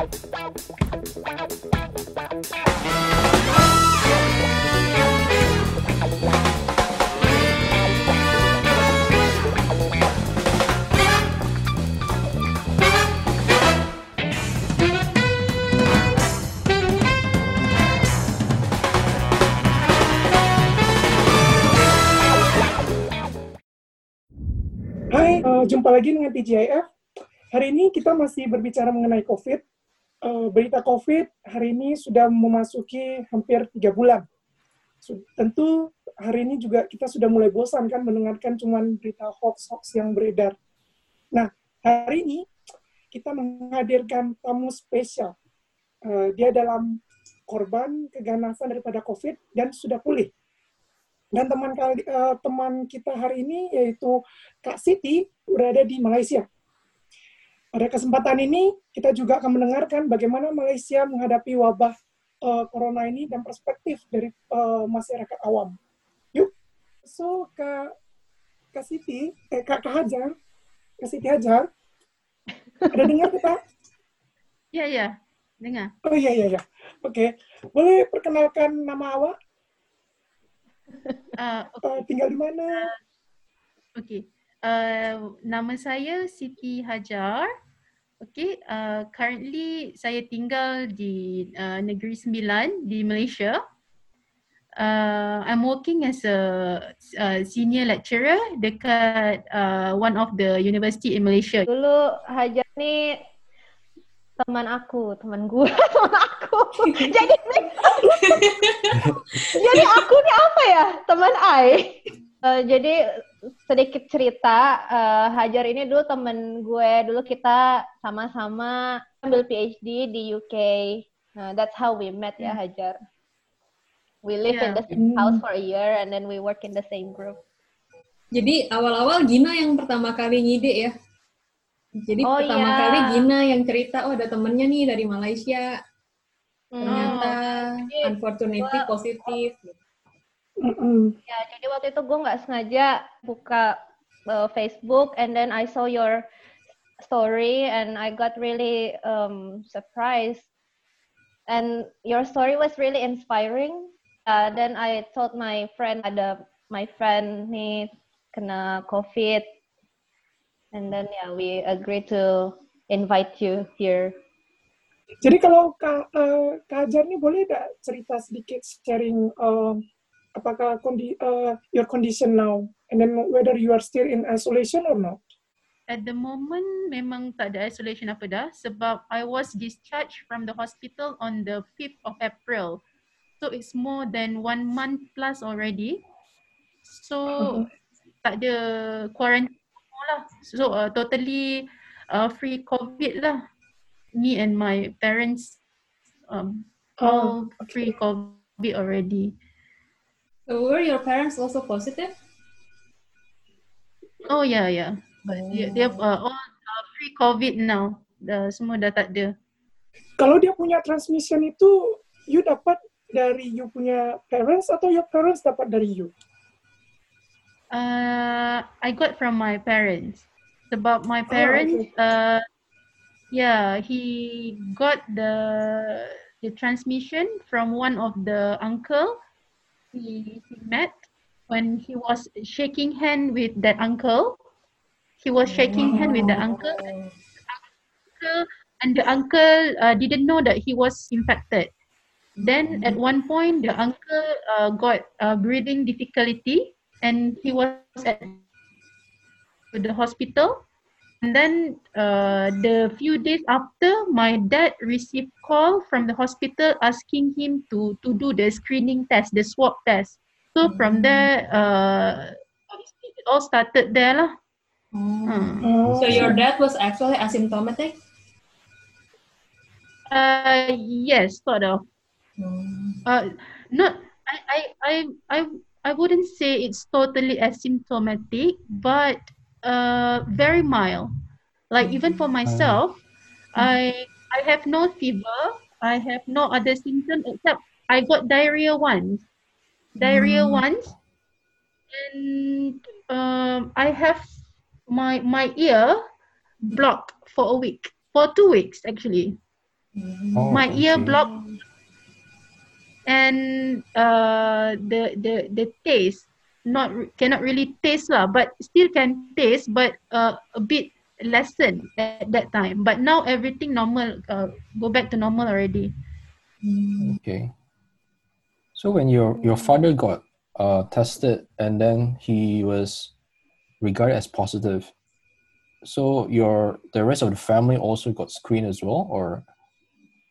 Uh, jumpa lagi dengan TGIF. Hari ini kita masih berbicara mengenai COVID. Uh, berita COVID hari ini sudah memasuki hampir tiga bulan. Tentu hari ini juga kita sudah mulai bosan kan mendengarkan cuman berita hoax-hoax yang beredar. Nah, hari ini kita menghadirkan tamu spesial. Uh, dia dalam korban keganasan daripada COVID dan sudah pulih. Dan teman uh, teman kita hari ini yaitu Kak Siti berada di Malaysia. Pada kesempatan ini kita juga akan mendengarkan bagaimana Malaysia menghadapi wabah uh, corona ini dan perspektif dari uh, masyarakat awam. Yuk, so Kak Kak Siti, eh Kak, Kak Hajar, Kak Siti Hajar, ada dengar kita? Ya ya, dengar. Oh iya iya iya. Oke, boleh perkenalkan nama awak? Uh, Uh, tinggal di mana? Okey. Uh, nama saya Siti Hajar. Okey, uh, currently saya tinggal di uh, Negeri Sembilan di Malaysia. Uh, I'm working as a, uh senior lecturer dekat uh, one of the university in Malaysia. Dulu Hajar ni teman aku, teman gue, teman aku. jadi jadi aku ni apa ya? Teman I. Uh, jadi sedikit cerita, uh, Hajar ini dulu temen gue, dulu kita sama-sama ambil PhD di UK. Nah, that's how we met ya Hajar. We live in Yeah. the same house for a year and then we work in the same group. Jadi awal-awal Gina yang pertama kali ngide ya. Jadi Oh, pertama iya. kali Gina yang cerita, oh ada temennya nih dari Malaysia. Hmm. Ternyata Jadi, unfortunately positif. Mm-mm. Ya, jadi waktu itu gue nggak sengaja buka uh, Facebook and then I saw your story and I got really um, surprised. And your story was really inspiring. Uh, then I told my friend ada my friend nih kena COVID. And then yeah, we agreed to invite you here. Jadi kalau Kak, eh, Kak Hajar nih boleh nggak cerita sedikit sharing eh, apakah kondi, eh, your condition now and then whether you are still in isolation or not? At the moment memang tak ada isolation apa dah sebab I was discharged from the hospital on the 5th of April. So it's more than one month plus already. So tak ada quarantine lah. So uh, totally uh, free COVID lah. Me and my parents um, all Oh, free COVID already. So were your parents also positive? Oh yeah yeah. But dia, dia uh, all uh, free COVID now. Dah, semua dah tak ada. Kalau dia punya transmission itu you dapat dari you punya parents atau your parents dapat dari you? Uh, I got from my parents. Sebab my Oh, parents, okay. uh, yeah, he got the the transmission from one of the uncle he, he met when he was shaking hand with that uncle. He was shaking hand with the uncle, uncle and the uncle uh, didn't know that he was infected. Then at one point, the uncle uh, got uh, breathing difficulty, and he was at the hospital. And then uh, the few days after, my dad received call from the hospital asking him to to do the screening test, the swab test. So from there, uh, it all started there lah. Oh, So your dad was actually asymptomatic? Uh, yes, sort of. Uh, not I, I I I I wouldn't say it's totally asymptomatic, but uh very mild. Like even for myself, I I have no fever. I have no other symptom except I got diarrhea once. Diarrhea once, and um I have my my ear blocked for a week, for two weeks actually. Oh, my ear okay. blocked and uh, the the the taste not cannot really taste lah, but still can taste, but uh, a bit lessened at that time. But now everything normal, uh, go back to normal already. Okay. So when your your father got uh tested and then he was regarded as positive, so your the rest of the family also got screened as well, or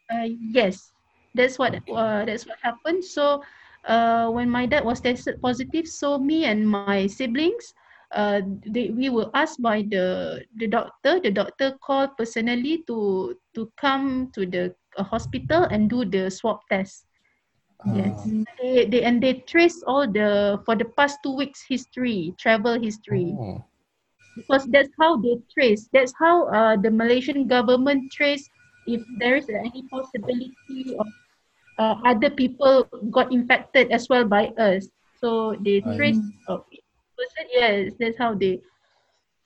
Uh, yes, that's what Okay. uh, that's what happened. So, uh, when my dad was tested positive, so me and my siblings, uh, they, we were asked by the the doctor. The doctor called personally to to come to the uh, hospital and do the swab test. Yes, Uh, they, they and they trace all the for the past two weeks history, travel history oh, because that's how they trace. That's how uh, the Malaysian government trace if there is any possibility of uh, other people got infected as well by us. So they trace uh, person. Yes, that's how they.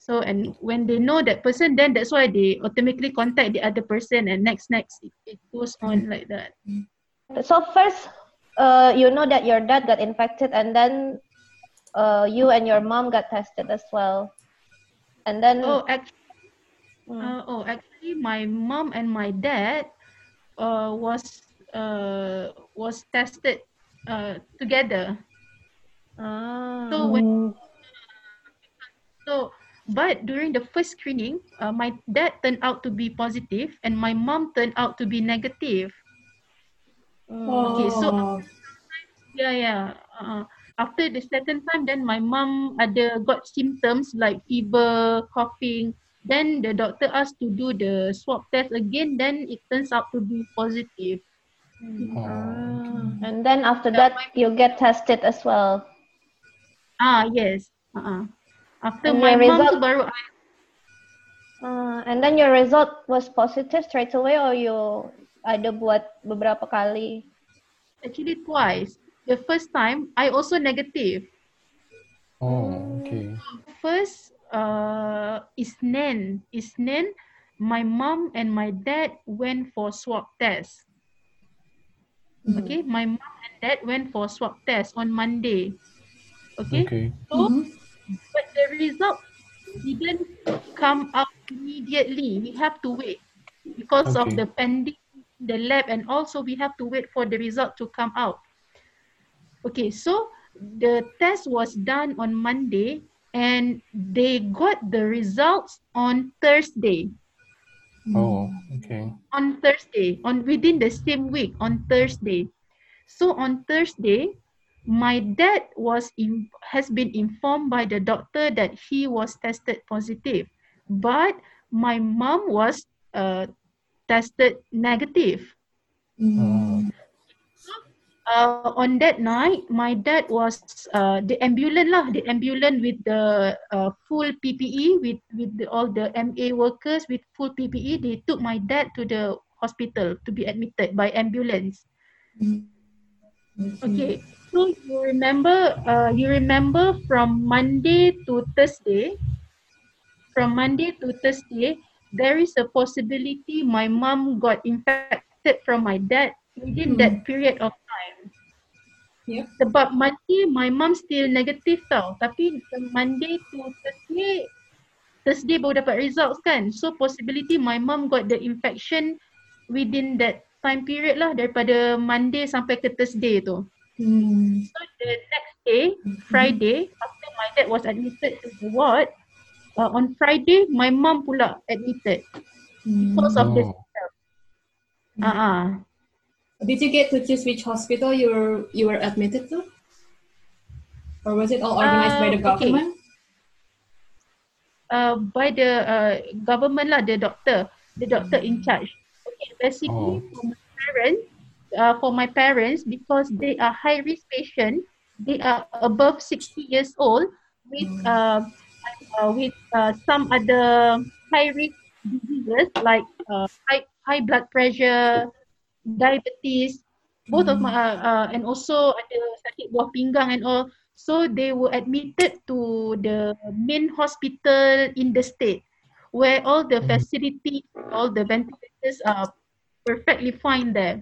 So and when they know that person, then that's why they automatically contact the other person, and next next it, it goes on like that. So first, uh, you know that your dad got infected, and then uh, you and your mom got tested as well, and then Oh, actually. Mm. Uh, oh, actually, my mom and my dad uh, was uh, was tested uh, together. ah, So when so, but during the first screening, uh, my dad turned out to be positive, and my mom turned out to be negative. mm. Okay, so Oh. yeah, yeah. Uh, after the second time, then my mom ada got symptoms like fever, coughing. Then the doctor asked to do the swab test again. Then it turns out to be positive. Oh, Ah, and then after that you get tested as well. Ah yes. Uh-uh. After And my your mom tu result- baru I, Ah, and then your result was positive straight away, or you ada buat beberapa kali? actually twice. The first time I also negative. oh, okay. First, uh, Isnin. Isnin, my mom and my dad went for swab test. Okay, my mom and dad went for swab test on Monday. Okay, Okay. so Mhm. but the result didn't come out immediately. We have to wait because of the pending the lab and also we have to wait for the result to come out. Okay, so the test was done on Monday and they got the results on Thursday. Oh, okay. On Thursday, on within the same week, on Thursday. So on Thursday, my dad was in, has been informed by the doctor that he was tested positive, but my mom was uh, tested negative. Uh, uh, on that night, my dad was uh, the ambulance lah, the ambulance with the uh, full PPE, with with the, all the MA workers with full PPE. They took my dad to the hospital to be admitted by ambulance. Okay, so you remember, uh, you remember from Monday to Thursday, from Monday to Thursday, there is a possibility my mom got infected from my dad within that period of Yep. Sebab Monday, my mom still negative tau. Tapi from Monday to Thursday, Thursday baru dapat results kan. So possibility my mom got the infection within that time period lah daripada Monday sampai ke Thursday tu. Hmm. So the next day, Friday, after my dad was admitted to the ward, uh, on Friday, my mom pula admitted because of the oh, uh uh Did you get to choose which hospital you were you were admitted to, or was it all organized by the okay. government? uh, by the uh, government lah, the doctor, the doctor in charge. Okay, basically Oh. for my parents, uh, for my parents, because they are high risk patient, they are above 60 years old with uh, uh, with uh, some other high risk diseases like uh, high high blood pressure, diabetes, both of my uh, uh, and also ada sakit buah pinggang and all. So they were admitted to the main hospital in the state where all the Mm. facilities, all the ventilators are perfectly fine there.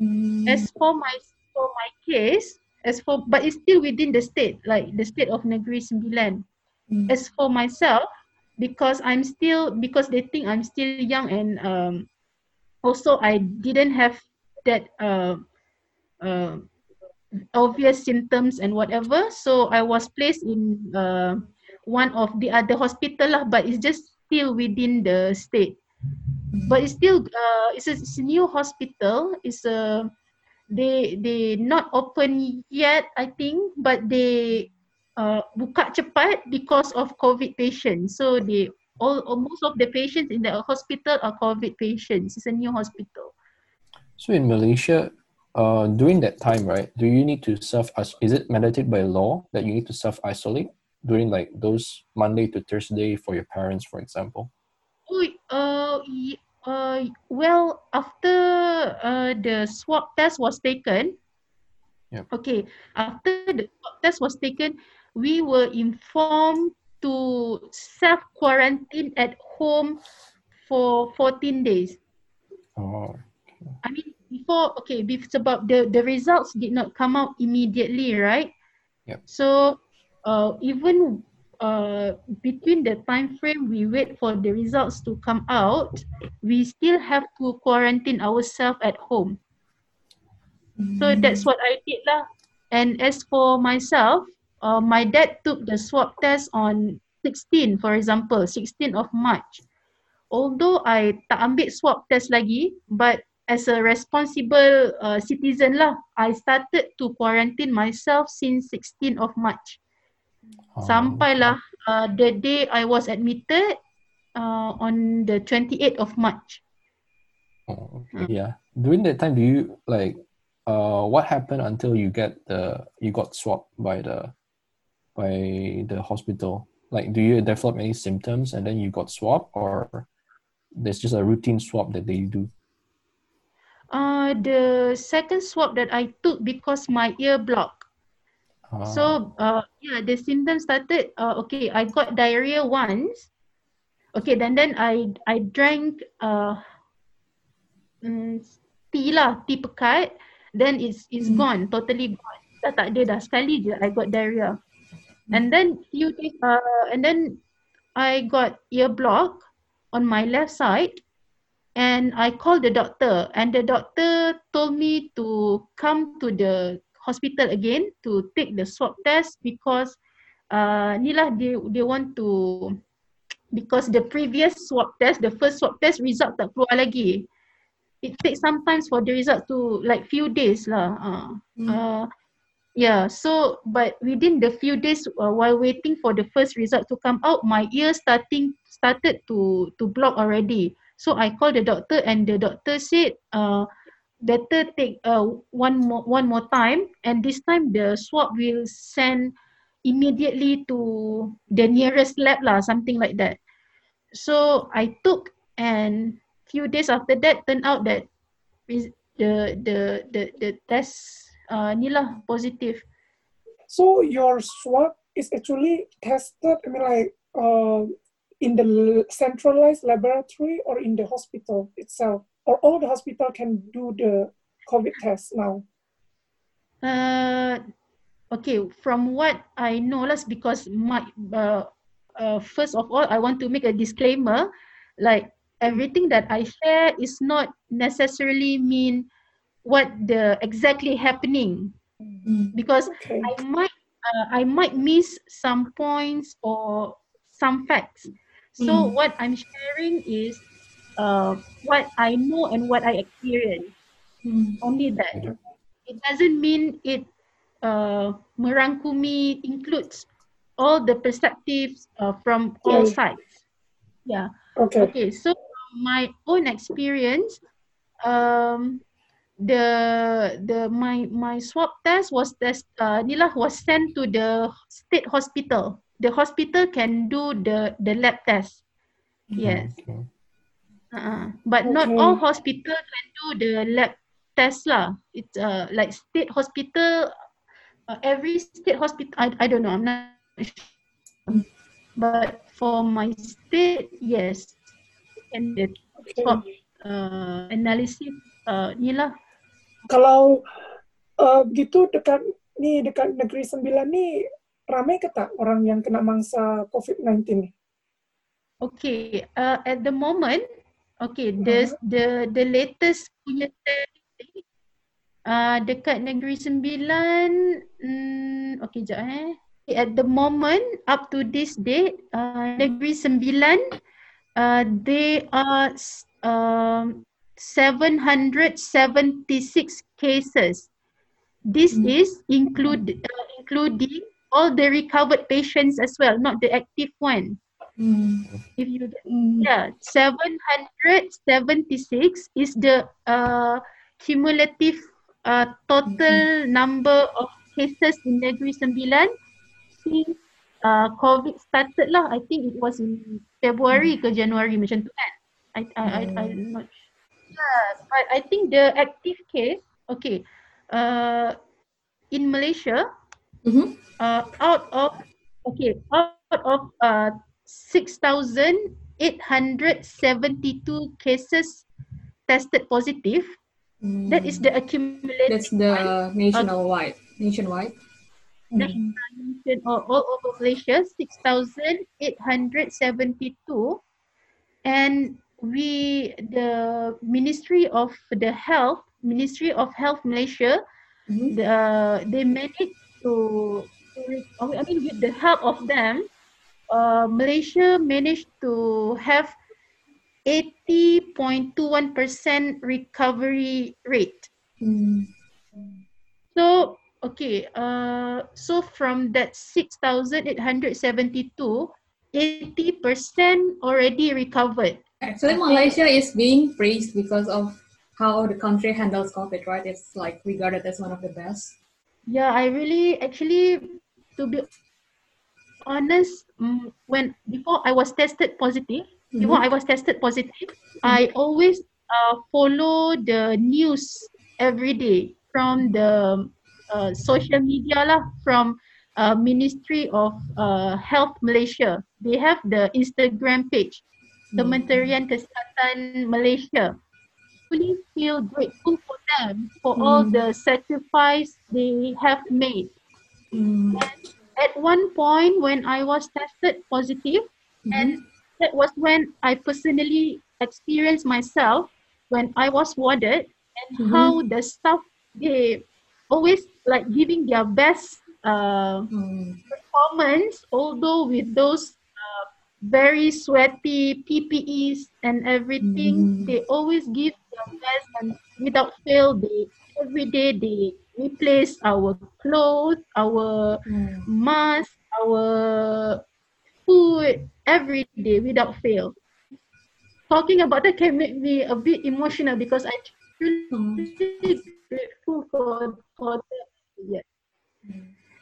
Mm. As for my for my case, as for but it's still within the state, like the state of Negeri Sembilan. As for myself, because I'm still because they think I'm still young and um also I didn't have that uh uh obvious symptoms and whatever. So I was placed in uh, one of the other hospital lah, but it's just still within the state. But it's still uh, it's a, it's a new hospital. It's a they they not open yet I think, but they uh, buka cepat because of COVID patients. So they all or most of the patients in the hospital are COVID patients. It's a new hospital. So in Malaysia, uh, during that time, right, do you need to self? Is it mandated by law that you need to self isolate during like those Monday to Thursday for your parents, for example? Oh, uh, uh, well, after uh, the swab test was taken, Yep. okay, after the swab test was taken, we were informed to self quarantine at home for 14 days. Oh, I mean, before, okay, bef- sebab the, the results did not come out immediately, right? Yep. So, uh, even uh, between the time frame we wait for the results to come out, we still have to quarantine ourselves at home. So that's what I did lah. And as for myself, uh, my dad took the swab test on 16, for example, 16 of March. Although I tak ambil swab test lagi, but as a responsible uh, citizen lah, I started to quarantine myself since 16 of March. oh, Sampailah uh, the day I was admitted uh, on the 28th of March. Oh, okay. Yeah. During that time, do you like uh what happened until you get the you got swabbed by the by the hospital? Like, do you develop any symptoms and then you got swabbed, or there's just a routine swab that they do? Uh, the second swab that I took because my ear blocked. Ah, So uh yeah, the symptoms started. Uh, okay, I got diarrhea once. Okay, then then I I drank uh mm, tea lah, tea pekat. Then it's it's gone, totally gone. Dah tak ada dah. Sekali je I got diarrhea. And then few days uh and then I got ear block on my left side. And I called the doctor, and the doctor told me to come to the hospital again to take the swab test because uh, ni lah they, they want to because the previous swab test, the first swab test result tak keluar lagi. It takes sometimes for the result to like few days lah. Uh, uh, yeah, so but within the few days uh, while waiting for the first result to come out, my ear starting started to to block already. So I called the doctor and the doctor said uh, better take uh, one more one more time and this time the swab will send immediately to the nearest lab lah something like that so i took and few days after that turned out that the the the the test uh, ni lah positive So your swab is actually tested, I mean like uh, in the centralized laboratory or in the hospital itself? Or all the hospital can do the COVID test now? Uh, okay, from what I know, that's because my uh, uh, first of all, I want to make a disclaimer, like everything that I share is not necessarily mean what the exactly happening because Okay. I might uh, I might miss some points or some facts. So Mm. what I'm sharing is uh, what I know and what I experience. Mm. Only that. It doesn't mean it uh, merangkumi includes all the perspectives uh, from all Yeah. sides. Yeah. Okay. Okay. So my own experience, um, the the my my swab test was test uh, ni lah was sent to the state hospital. The hospital can do the the lab test. Yes. Okay. Uh-uh. But not all Okay. hospital can do the lab test lah. It's uh like state hospital, uh, every state hospital. I I don't know. I'm not sure. But for my state, yes, and the swab uh, analysis uh, ni lah. Kalau uh, gitu dekat ni dekat negeri sembilan ni ramai ke tak orang yang kena mangsa COVID-19 ni? Okay, uh, at the moment, okay, the Uh-huh. the the latest punya statistik, uh, dekat Negeri Sembilan, mm, okay, jap eh. At the moment, up to this date, uh, Negeri Sembilan, uh, they are um, 776 cases. This Mm. is include uh, including all the recovered patients as well, not the active one. Mm. If you Hmm. yeah, 776 is the uh, cumulative uh, total number of cases in Negeri Sembilan since uh, COVID started lah. I think it was in February ke January macam tu kan. I I I I'm not sure. Yeah, but I think the active case, okay, uh, in Malaysia, Mhm. uh, out of okay out of uh, 6,872 cases tested positive that is the accumulated That's the nationwide. Nationwide. national or all over Malaysia 6,872 and we the Ministry of the Health Ministry of Health Malaysia Mhm. the, uh, they managed to, to I mean with the help of them uh, Malaysia managed to have 80.21% recovery rate. Mm. So okay, uh, so from that 6,872, 80% already recovered. Actually, Malaysia is being praised because of how the country handles COVID, right? It's like regarded as one of the best. Yeah, I really actually, to be honest, mm, when before I was tested positive, before I was tested positive, I always uh, follow the news every day from the uh, social media lah, from uh, Ministry of uh, Health Malaysia. They have the Instagram page, Kementerian Kesihatan Malaysia. Really feel grateful for them for all Mm. the sacrifice they have made. Mm. At one point when I was tested positive, and that was when I personally experienced myself when I was warded and Mhm. how the staff they always like giving their best uh, Mm. performance although with those very sweaty PPEs and everything Mm. they always give their best and without fail they every day they replace our clothes our Mm. mask, our food every day without fail. Talking about that can make me a bit emotional because I truly grateful for for that. Yeah.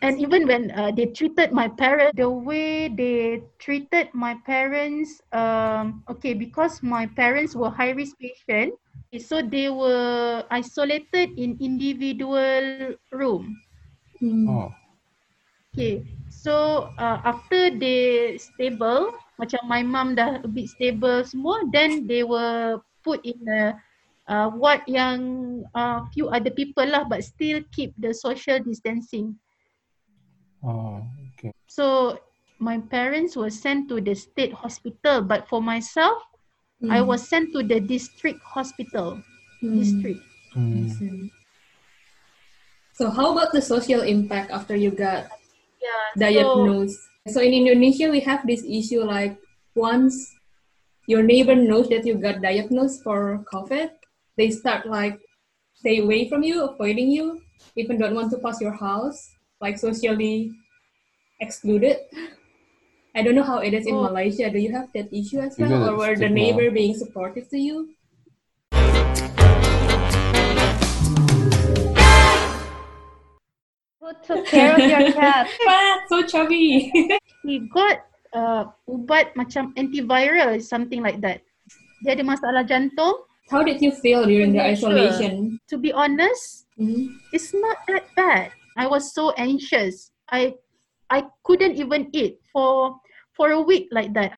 And even when uh, they treated my parents, the way they treated my parents, um, okay, because my parents were high risk patient, so they were isolated in individual room. Mm. Oh, Okay, so uh, after they stable, macam my mum dah a bit stable semua, then they were put in a uh, ward yang uh, few other people lah, but still keep the social distancing. Oh, okay. So my parents were sent to the state hospital, but for myself, I Mm. was sent to the district hospital. Mm. District. I Mm. So how about the social impact after you got Yeah. So, diagnosed? So in Indonesia, we have this issue like once your neighbor knows that you got diagnosed for COVID, they start like stay away from you, avoiding you, even don't want to pass your house, like socially excluded. I don't know how it is in Oh. Malaysia. Do you have that issue as well, got or were the neighbor being supportive to you? Who took care of your cat? Ah, so chubby. he got uh, ubat macam antiviral, something like that. Dia ada masalah jantung. how did you feel during the I'm sure. isolation? To be honest, Mhm. it's not that bad. I was so anxious. I I couldn't even eat for for a week like that.